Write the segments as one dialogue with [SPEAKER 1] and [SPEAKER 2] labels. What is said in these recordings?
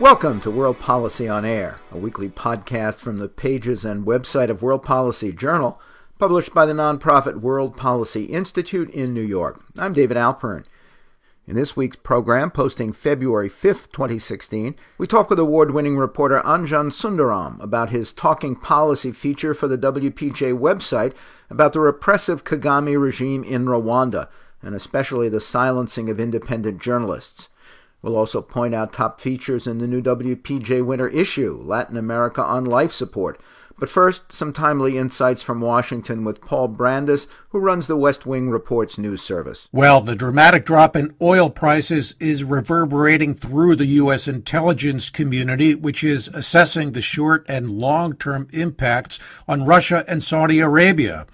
[SPEAKER 1] Welcome to World Policy on Air, a weekly podcast from the pages and website of World Policy Journal, published by the nonprofit World Policy Institute in New York. I'm David Alpern. In this week's program, posting February 5th, 2016, we talk with award winning reporter Anjan Sundaram about his Talking Policy feature for the WPJ website about the repressive Kagame regime in Rwanda, and especially the silencing of independent journalists. We'll also point out top features in the new WPJ winter issue, Latin America on Life Support. But first, some timely insights from Washington with Paul Brandus, who runs the West Wing Reports news service.
[SPEAKER 2] Well, the dramatic drop in oil prices is reverberating through the U.S. intelligence community, which is assessing the short and long term impacts on Russia and Saudi Arabia.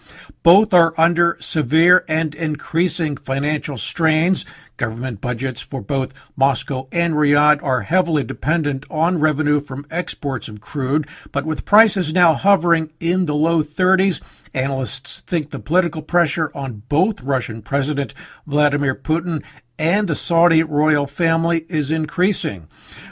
[SPEAKER 2] Both are under severe and increasing financial strains Government budgets for both Moscow and Riyadh are heavily dependent on revenue from exports of crude, but with prices now hovering in the low 30s, analysts think the political pressure on both Russian President Vladimir Putin and the Saudi royal family is increasing.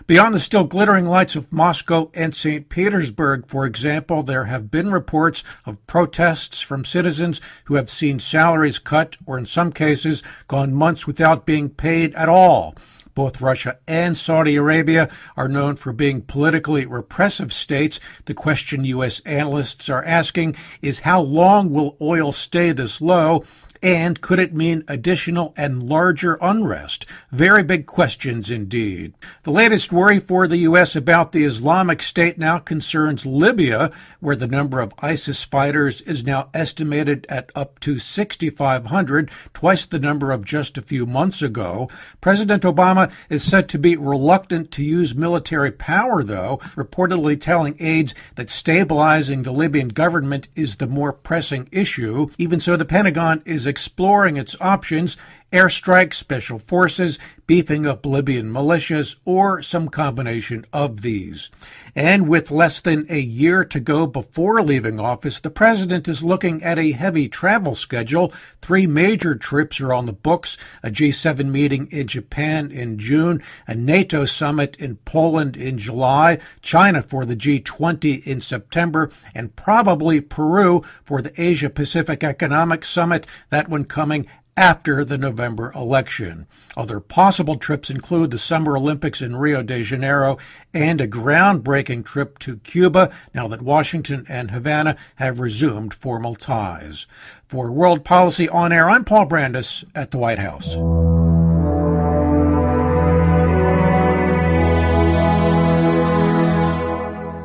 [SPEAKER 2] Beyond the still glittering lights of Moscow and St. Petersburg, for example, there have been reports of protests from citizens who have seen salaries cut or, in some cases, gone months without being paid at all. Both Russia and Saudi Arabia are known for being politically repressive states. The question U.S. analysts are asking is how long will oil stay this low? And could it mean additional and larger unrest? Very big questions indeed. The latest worry for the U.S. about the Islamic State now concerns Libya, where the number of ISIS fighters is now estimated at up to 6,500, twice the number of just a few months ago. President Obama is said to be reluctant to use military power, though, reportedly telling aides that stabilizing the Libyan government is the more pressing issue. Even so, the Pentagon is exploring its options airstrikes, special forces, beefing up Libyan militias, or some combination of these. And with less than a year to go before leaving office, the president is looking at a heavy travel schedule. Three major trips are on the books a G7 meeting in Japan in June, a NATO summit in Poland in July, China for the G20 in September, and probably Peru for the Asia Pacific Economic Summit, that one coming after the November election. Other possible trips include the Summer Olympics in Rio de Janeiro and a groundbreaking trip to Cuba now that Washington and Havana have resumed formal ties. For World Policy On Air, I'm Paul Brandus at the White House.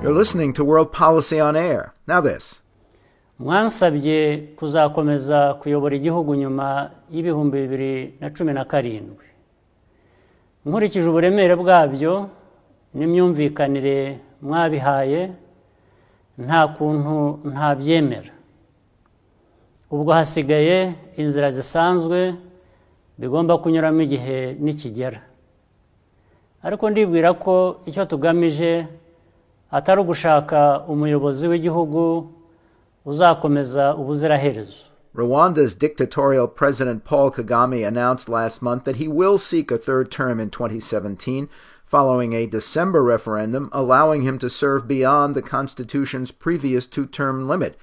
[SPEAKER 1] You're listening to World Policy On Air. Now, this.
[SPEAKER 3] Mwansabye kuzakomeza kuyobora igihugu nyuma y'ibihumbi bibiri na cumi na karindwi. Nkurikije uburemere bwabyo n'imyumvikanire mwabihaye nta kuntu ntabyemera ubwo hasigaye inzira zisanzwe bigomba kunyuramo igihe nikigera. Ariko ndibwira ko icyo tugamije atari ugushaka umuyobozi w'igihugu ubuziraherezo
[SPEAKER 1] Rwanda's dictatorial President Paul Kagame announced last month that he will seek a third term in 2017 following a December referendum allowing him to serve beyond the Constitution's previous two term limit.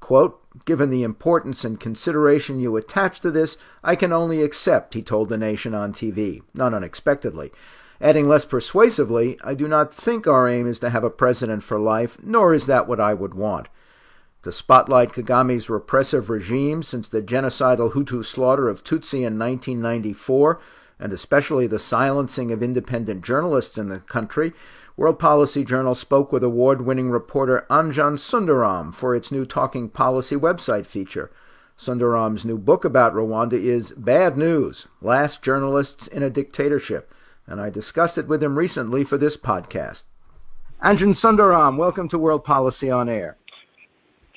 [SPEAKER 1] Quote, Given the importance and consideration you attach to this, I can only accept, he told the nation on TV, not unexpectedly. Adding less persuasively, I do not think our aim is to have a president for life, nor is that what I would want. To spotlight Kagame's repressive regime since the genocidal Hutu slaughter of Tutsi in 1994, and especially the silencing of independent journalists in the country, World Policy Journal spoke with award winning reporter Anjan Sundaram for its new Talking Policy website feature. Sundaram's new book about Rwanda is Bad News Last Journalists in a Dictatorship, and I discussed it with him recently for this podcast. Anjan Sundaram, welcome to World Policy on Air.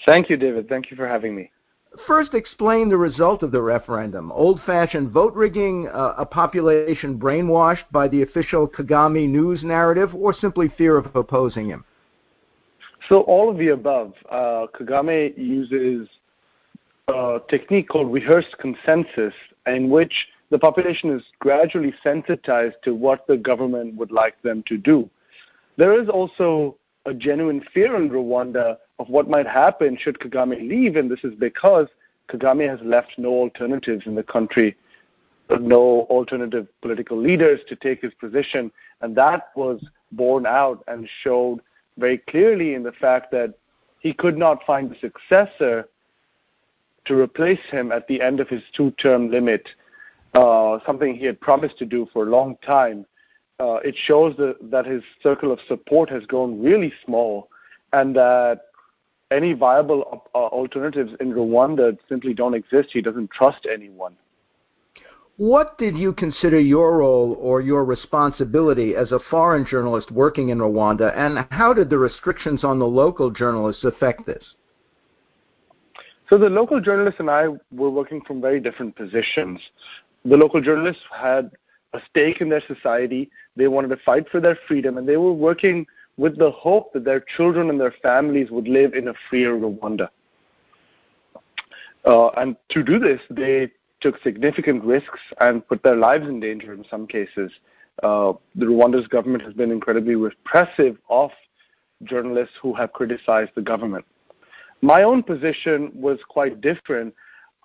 [SPEAKER 4] Thank you, David. Thank you for having me.
[SPEAKER 1] First, explain the result of the referendum. Old fashioned vote rigging, uh, a population brainwashed by the official Kagame news narrative, or simply fear of opposing him?
[SPEAKER 4] So all of the above. Uh, Kagame uses a technique called rehearsed consensus, in which the population is gradually sensitized to what the government would like them to do. There is also a genuine fear in Rwanda of what might happen should Kagame leave, and this is because Kagame has left no alternatives in the country, no alternative political leaders to take his position, and that was borne out and showed very clearly in the fact that he could not find a successor to replace him at the end of his two-term limit, uh, something he had promised to do for a long time. Uh, it shows that, that his circle of support has grown really small, and that any viable uh, alternatives in Rwanda simply don't exist. He doesn't trust anyone.
[SPEAKER 1] What did you consider your role or your responsibility as a foreign journalist working in Rwanda, and how did the restrictions on the local journalists affect this?
[SPEAKER 4] So the local journalists and I were working from very different positions. The local journalists had a stake in their society. They wanted to fight for their freedom, and they were working with the hope that their children and their families would live in a freer Rwanda. Uh, and to do this, they took significant risks and put their lives in danger in some cases. Uh, the Rwanda's government has been incredibly repressive of journalists who have criticized the government. My own position was quite different.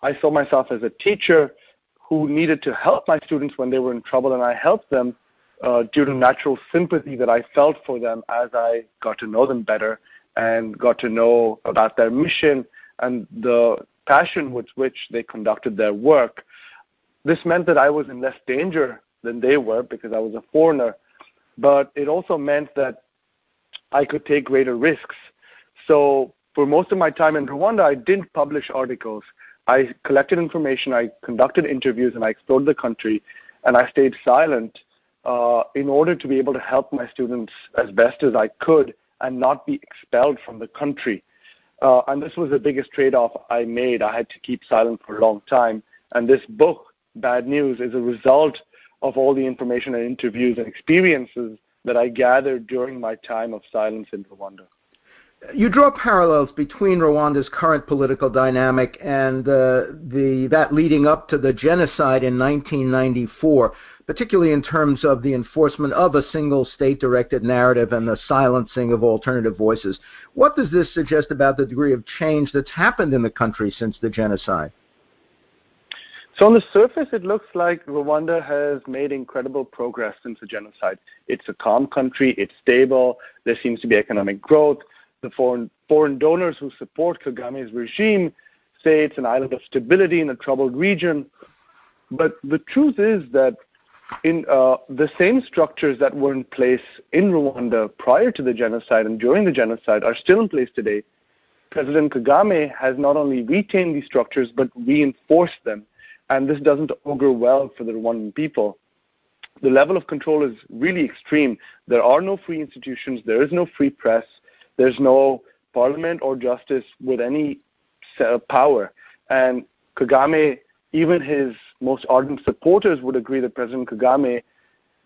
[SPEAKER 4] I saw myself as a teacher who needed to help my students when they were in trouble, and I helped them uh, due to natural sympathy that I felt for them as I got to know them better and got to know about their mission and the passion with which they conducted their work. This meant that I was in less danger than they were because I was a foreigner, but it also meant that I could take greater risks. So for most of my time in Rwanda, I didn't publish articles. I collected information, I conducted interviews, and I explored the country, and I stayed silent uh, in order to be able to help my students as best as I could and not be expelled from the country. Uh, and this was the biggest trade-off I made. I had to keep silent for a long time. And this book, Bad News, is a result of all the information and interviews and experiences that I gathered during my time of silence in Rwanda.
[SPEAKER 1] You draw parallels between Rwanda's current political dynamic and uh, the that leading up to the genocide in 1994 particularly in terms of the enforcement of a single state directed narrative and the silencing of alternative voices. What does this suggest about the degree of change that's happened in the country since the genocide?
[SPEAKER 4] So, on the surface, it looks like Rwanda has made incredible progress since the genocide. It's a calm country, it's stable, there seems to be economic growth. The foreign, foreign donors who support Kagame's regime say it's an island of stability in a troubled region. But the truth is that in uh, the same structures that were in place in Rwanda prior to the genocide and during the genocide are still in place today. President Kagame has not only retained these structures but reinforced them, and this doesn't augur well for the Rwandan people. The level of control is really extreme. There are no free institutions, there is no free press, there's no parliament or justice with any power. And Kagame even his most ardent supporters would agree that President Kagame,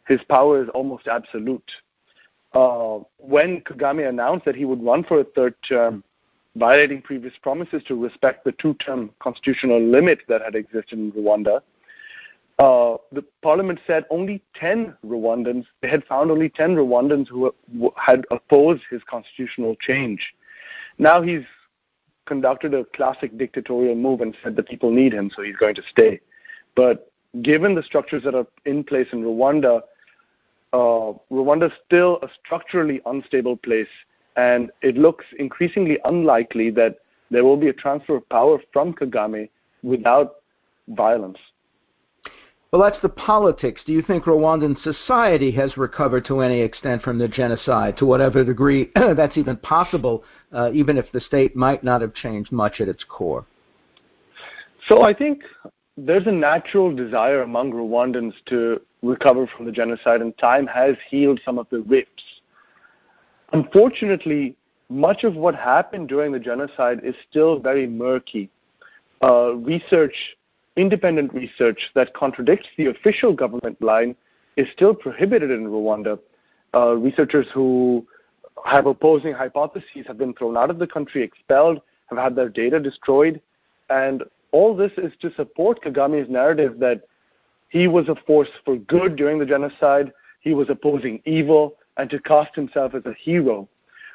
[SPEAKER 4] his power is almost absolute. Uh, when Kagame announced that he would run for a third term, violating previous promises to respect the two term constitutional limit that had existed in Rwanda, uh, the parliament said only 10 Rwandans, they had found only 10 Rwandans who had opposed his constitutional change. Now he's conducted a classic dictatorial move and said the people need him, so he's going to stay. But given the structures that are in place in Rwanda, uh, Rwanda is still a structurally unstable place, and it looks increasingly unlikely that there will be a transfer of power from Kagame without violence.
[SPEAKER 1] Well, that's the politics. Do you think Rwandan society has recovered to any extent from the genocide, to whatever degree that's even possible, uh, even if the state might not have changed much at its core?
[SPEAKER 4] So I think there's a natural desire among Rwandans to recover from the genocide, and time has healed some of the rips. Unfortunately, much of what happened during the genocide is still very murky. Uh, research independent research that contradicts the official government line is still prohibited in Rwanda. Uh, researchers who have opposing hypotheses, have been thrown out of the country, expelled, have had their data destroyed. And all this is to support Kagame's narrative that he was a force for good during the genocide, he was opposing evil, and to cast himself as a hero.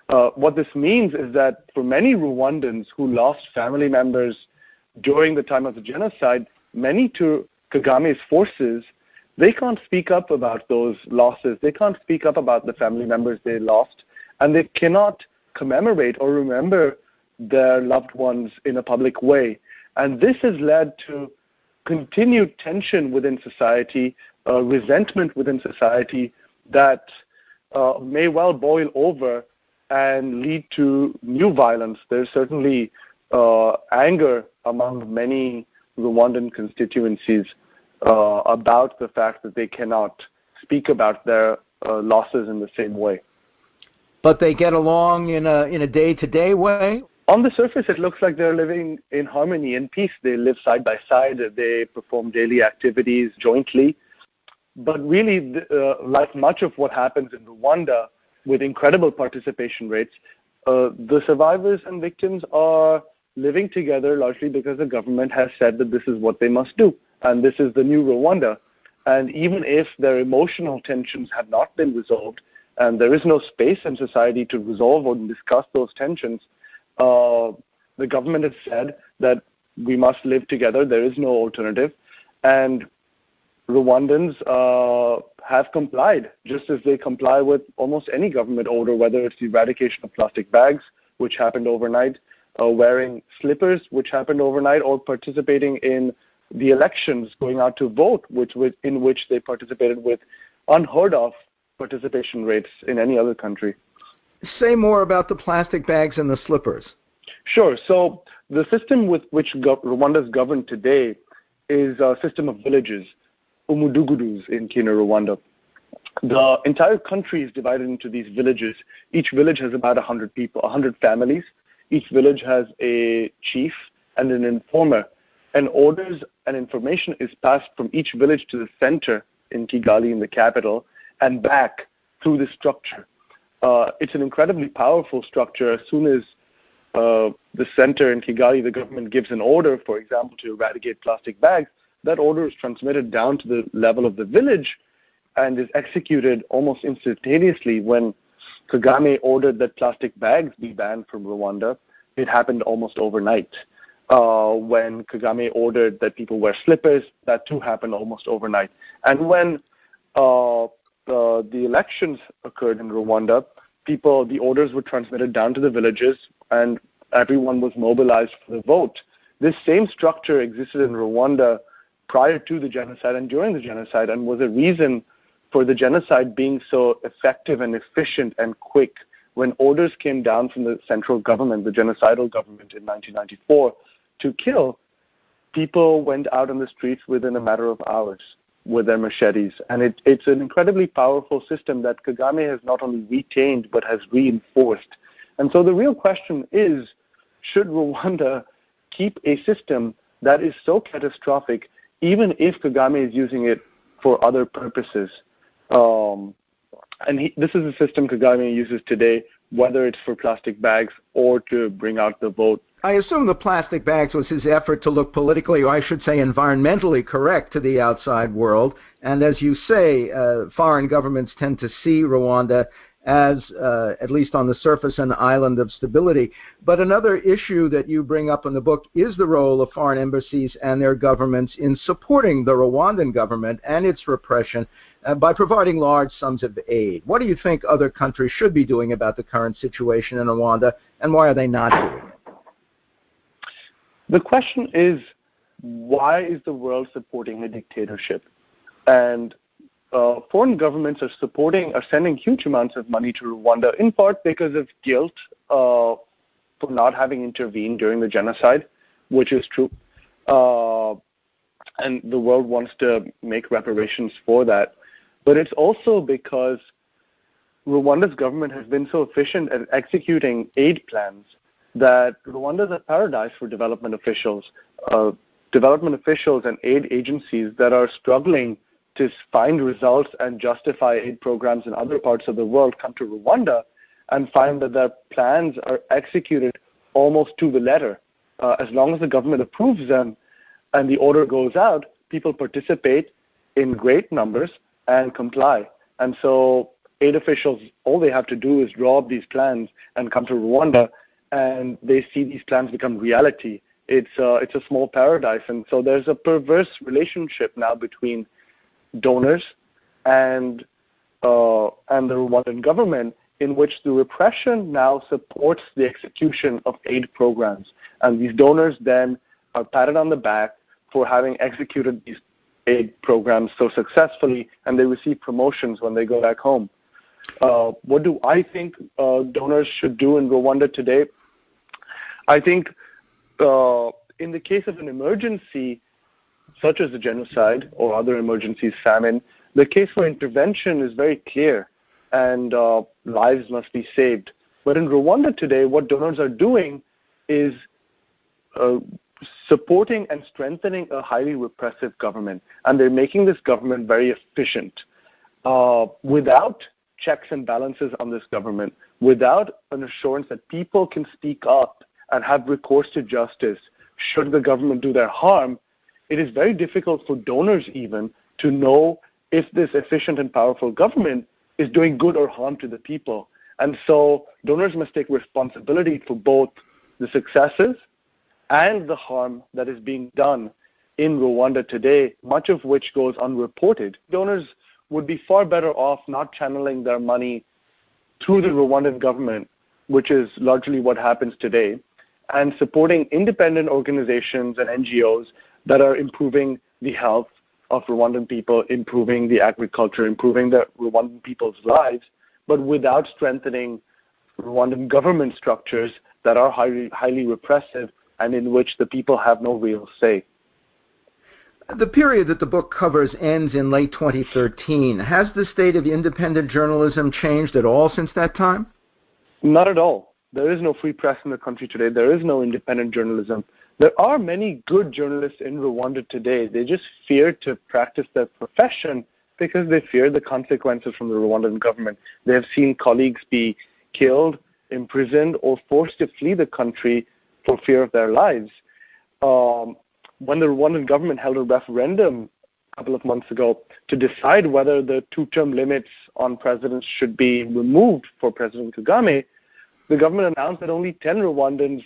[SPEAKER 4] Uh, what this means is that for many Rwandans who lost family members during the time of the genocide, many to Kagame's forces, they can't speak up about those losses. They can't speak up about the family members they lost, and they cannot commemorate or remember their loved ones in a public way. And this has led to continued tension within society, uh, resentment within society that uh, may well boil over and lead to new violence. There's certainly uh, anger among many Rwandan constituencies uh, about the fact that they cannot speak about their uh, losses in the same way.
[SPEAKER 1] But they get along in a in a day to day way.
[SPEAKER 4] On the surface, it looks like they're living in harmony and peace. They live side by side. They perform daily activities jointly. But really, uh, like much of what happens in Rwanda, with incredible participation rates, uh, the survivors and victims are living together largely because the government has said that this is what they must do, and this is the new Rwanda. And even if their emotional tensions have not been resolved, and there is no space in society to resolve or discuss those tensions, uh, the government has said that we must live together. There is no alternative, and Rwandans uh, have complied, just as they comply with almost any government order, whether it's the eradication of plastic bags, which happened overnight, uh, wearing slippers, which happened overnight, or participating in the elections, going out to vote, which in which they participated with unheard of participation rates in any other country.
[SPEAKER 1] Say more about the plastic bags and the slippers.
[SPEAKER 4] Sure. So the system with which Go- Rwanda is governed today is a system of villages, umudugudus in Kinyarwanda. The entire country is divided into these villages. Each village has about 100 people, 100 families. Each village has a chief and an informer. And orders and information is passed from each village to the center in Kigali, in the capital, and back through this structure. Uh, it's an incredibly powerful structure. As soon as uh, the center in Kigali, the government gives an order, for example, to eradicate plastic bags, that order is transmitted down to the level of the village and is executed almost instantaneously. When Kagame ordered that plastic bags be banned from Rwanda, it happened almost overnight. Uh, when Kagame ordered that people wear slippers, that too happened almost overnight. And when uh, the elections occurred in Rwanda, people, the orders were transmitted down to the villages, and everyone was mobilized for the vote. This same structure existed in Rwanda prior to the genocide and during the genocide, and was a reason for the genocide being so effective and efficient and quick. When orders came down from the central government, the genocidal government in 1994, to kill, people went out on the streets within a matter of hours with their machetes. And it, it's an incredibly powerful system that Kagame has not only retained but has reinforced. And so the real question is should Rwanda keep a system that is so catastrophic, even if Kagame is using it for other purposes? Um, and he, this is a system Kagame uses today, whether it's for plastic bags or to bring out the vote
[SPEAKER 1] I assume the plastic bags was his effort to look politically, or I should say environmentally correct to the outside world. And as you say, uh, foreign governments tend to see Rwanda as, uh, at least on the surface, an island of stability. But another issue that you bring up in the book is the role of foreign embassies and their governments in supporting the Rwandan government and its repression uh, by providing large sums of aid. What do you think other countries should be doing about the current situation in Rwanda, and why are they not doing it?
[SPEAKER 4] The question is, why is the world supporting a dictatorship? And uh, foreign governments are supporting, are sending huge amounts of money to Rwanda, in part because of guilt uh, for not having intervened during the genocide, which is true. Uh, and the world wants to make reparations for that. But it's also because Rwanda's government has been so efficient at executing aid plans that Rwanda is a paradise for development officials, uh, development officials and aid agencies that are struggling to find results and justify aid programs in other parts of the world come to Rwanda, and find that their plans are executed almost to the letter. Uh, as long as the government approves them and the order goes out, people participate in great numbers and comply. And so aid officials, all they have to do is draw up these plans and come to Rwanda, and they see these plans become reality. It's uh, it's a small paradise, and so there's a perverse relationship now between donors and uh, and the Rwandan government, in which the repression now supports the execution of aid programs, and these donors then are patted on the back for having executed these aid programs so successfully, and they receive promotions when they go back home. Uh, what do I think uh, donors should do in Rwanda today? I think uh, in the case of an emergency, such as a genocide or other emergencies, famine, the case for intervention is very clear, and uh, lives must be saved. But in Rwanda today, what donors are doing is uh, supporting and strengthening a highly repressive government, and they're making this government very efficient. Uh, without checks and balances on this government, without an assurance that people can speak up and have recourse to justice should the government do their harm, it is very difficult for donors even to know if this efficient and powerful government is doing good or harm to the people. And so donors must take responsibility for both the successes and the harm that is being done in Rwanda today, much of which goes unreported. Donors would be far better off not channeling their money through the Rwandan government, which is largely what happens today, and supporting independent organizations and NGOs that are improving the health of Rwandan people, improving the agriculture, improving the Rwandan people's lives, but without strengthening Rwandan government structures that are highly, highly repressive and in which the people have no real say.
[SPEAKER 1] The period that the book covers ends in late 2013. Has the state of independent journalism changed at all since that time?
[SPEAKER 4] Not at all. There is no free press in the country today. There is no independent journalism. There are many good journalists in Rwanda today. They just fear to practice their profession because they fear the consequences from the Rwandan government. They have seen colleagues be killed, imprisoned, or forced to flee the country for fear of their lives. Um, when the Rwandan government held a referendum a couple of months ago to decide whether the two-term limits on presidents should be removed for President Kagame, the government announced that only 10 Rwandans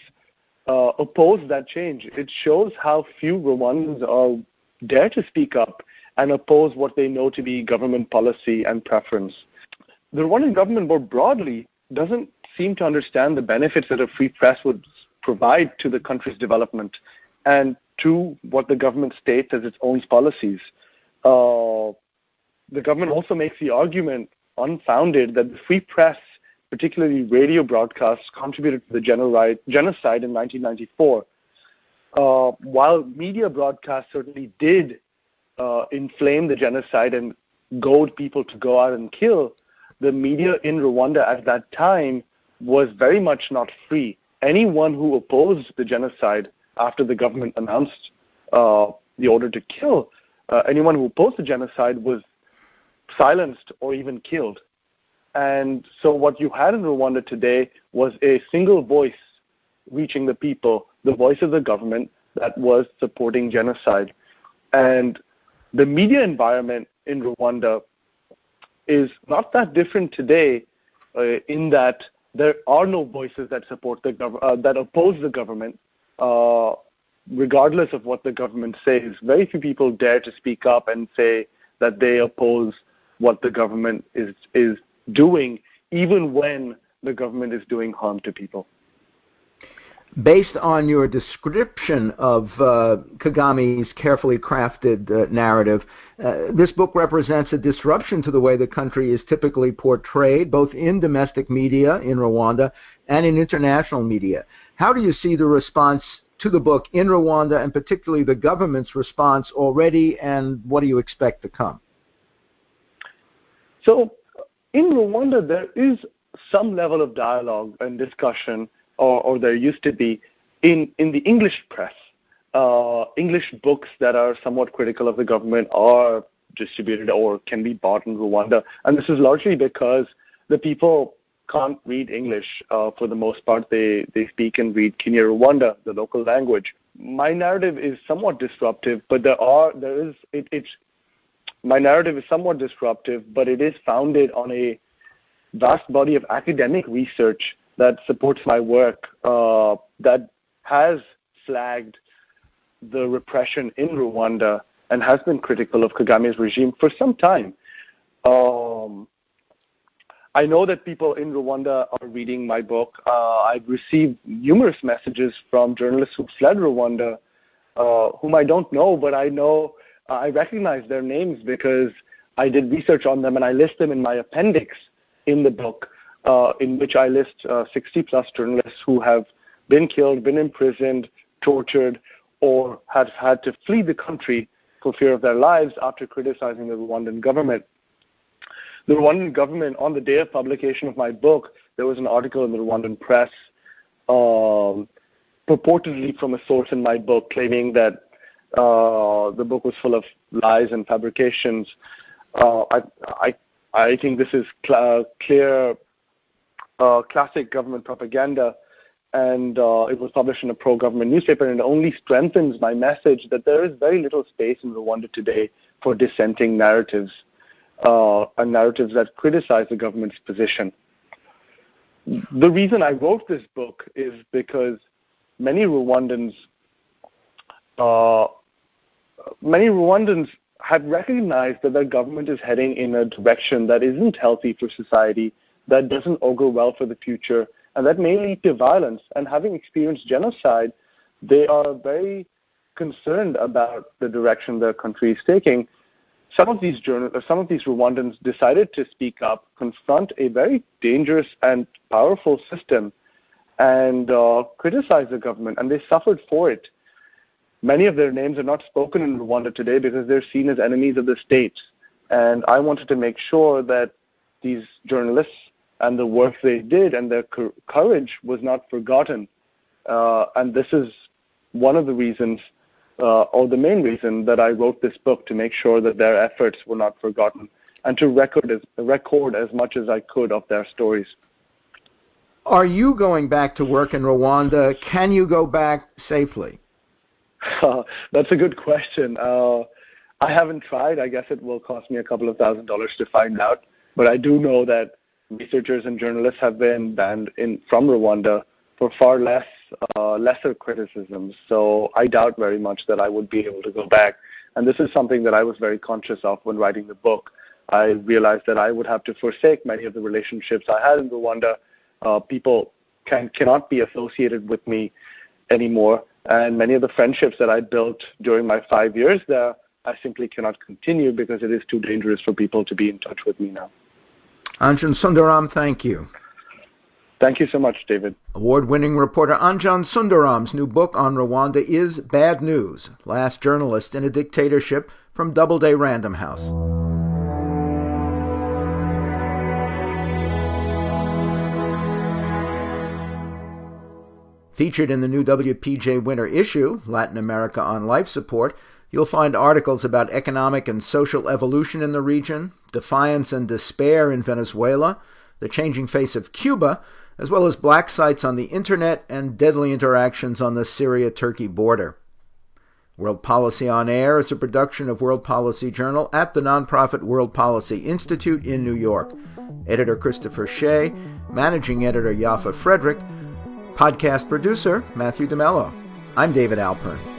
[SPEAKER 4] uh, opposed that change. It shows how few Rwandans are dare to speak up and oppose what they know to be government policy and preference. The Rwandan government, more broadly, doesn't seem to understand the benefits that a free press would provide to the country's development and to what the government states as its own policies. Uh, the government also makes the argument, unfounded, that the free press, particularly radio broadcasts, contributed to the genocide in 1994. Uh, while media broadcasts certainly did uh, inflame the genocide and goad people to go out and kill, the media in Rwanda at that time was very much not free anyone who opposed the genocide after the government announced uh, the order to kill, uh, anyone who opposed the genocide was silenced or even killed. And so what you had in Rwanda today was a single voice reaching the people, the voice of the government that was supporting genocide. And the media environment in Rwanda is not that different today uh, in that there are no voices that support the gov- uh, that oppose the government, uh, regardless of what the government says. Very few people dare to speak up and say that they oppose what the government is is doing, even when the government is doing harm to people
[SPEAKER 1] based on your description of uh, Kagame's carefully crafted uh, narrative, uh, this book represents a disruption to the way the country is typically portrayed, both in domestic media in Rwanda and in international media. How do you see the response to the book in Rwanda, and particularly the government's response already, and what do you expect to come?
[SPEAKER 4] So, in Rwanda, there is some level of dialogue and discussion or, or there used to be, in, in the English press. Uh, English books that are somewhat critical of the government are distributed or can be bought in Rwanda. And this is largely because the people can't read English uh, for the most part. They they speak and read Kinyarwanda, the local language. My narrative is somewhat disruptive, but there are there is it, it's my narrative is somewhat disruptive, but it is founded on a vast body of academic research that supports my work uh, that has flagged the repression in Rwanda and has been critical of Kagame's regime for some time. Um, I know that people in Rwanda are reading my book. Uh, I've received numerous messages from journalists who fled Rwanda, uh, whom I don't know, but I know uh, I recognize their names because I did research on them and I list them in my appendix in the book, in which I list uh, 60 plus journalists who have been killed, been imprisoned, tortured, or have had to flee the country for fear of their lives after criticizing the Rwandan government. The Rwandan government, on the day of publication of my book, there was an article in the Rwandan press, um, purportedly from a source in my book, claiming that uh, the book was full of lies and fabrications. Uh, I, I, I think this is cl- clear, uh, classic government propaganda, and uh, it was published in a pro-government newspaper, and it only strengthens my message that there is very little space in Rwanda today for dissenting narratives uh, and narratives that criticize the government's position. The reason I wrote this book is because many Rwandans uh, many Rwandans have recognized that their government is heading in a direction that isn't healthy for society, that doesn't augur well for the future, and that may lead to violence. And having experienced genocide, they are very concerned about the direction their country is taking. Some of these journal- uh, some of these Rwandans decided to speak up, confront a very dangerous and powerful system, and uh, criticize the government, and they suffered for it. Many of their names are not spoken in Rwanda today because they're seen as enemies of the state. And I wanted to make sure that these journalists and the work they did and their courage was not forgotten. Uh, and this is one of the reasons, uh, or the main reason, that I wrote this book to make sure that their efforts were not forgotten and to record as, record as much as I could of their stories.
[SPEAKER 1] Are you going back to work in Rwanda? Can you go back safely?
[SPEAKER 4] Uh, that's a good question. Uh, I haven't tried. I guess it will cost me a couple of thousand dollars to find out. But I do know that researchers and journalists have been banned in from Rwanda for far less uh, lesser criticisms. So I doubt very much that I would be able to go back. And this is something that I was very conscious of when writing the book. I realized that I would have to forsake many of the relationships I had in Rwanda. Uh, people can cannot be associated with me anymore and many of the friendships that I built during my five years there, I simply cannot continue because it is too dangerous for people to be in touch with me now.
[SPEAKER 1] Anjan Sundaram, thank you.
[SPEAKER 4] Thank you so much, David.
[SPEAKER 1] Award winning reporter Anjan Sundaram's new book on Rwanda is Bad News Last Journalist in a Dictatorship from Doubleday Random House. Featured in the new WPJ winter issue, Latin America on Life Support, you'll find articles about economic and social evolution in the region, defiance and despair in Venezuela, the changing face of Cuba, as well as black sites on the internet and deadly interactions on the Syria Turkey border. World Policy on Air is a production of World Policy Journal at the nonprofit World Policy Institute in New York. Editor Christopher Shea, managing editor Yaffa Fredrick, Podcast producer, Matthew DeMello. I'm David Alpern.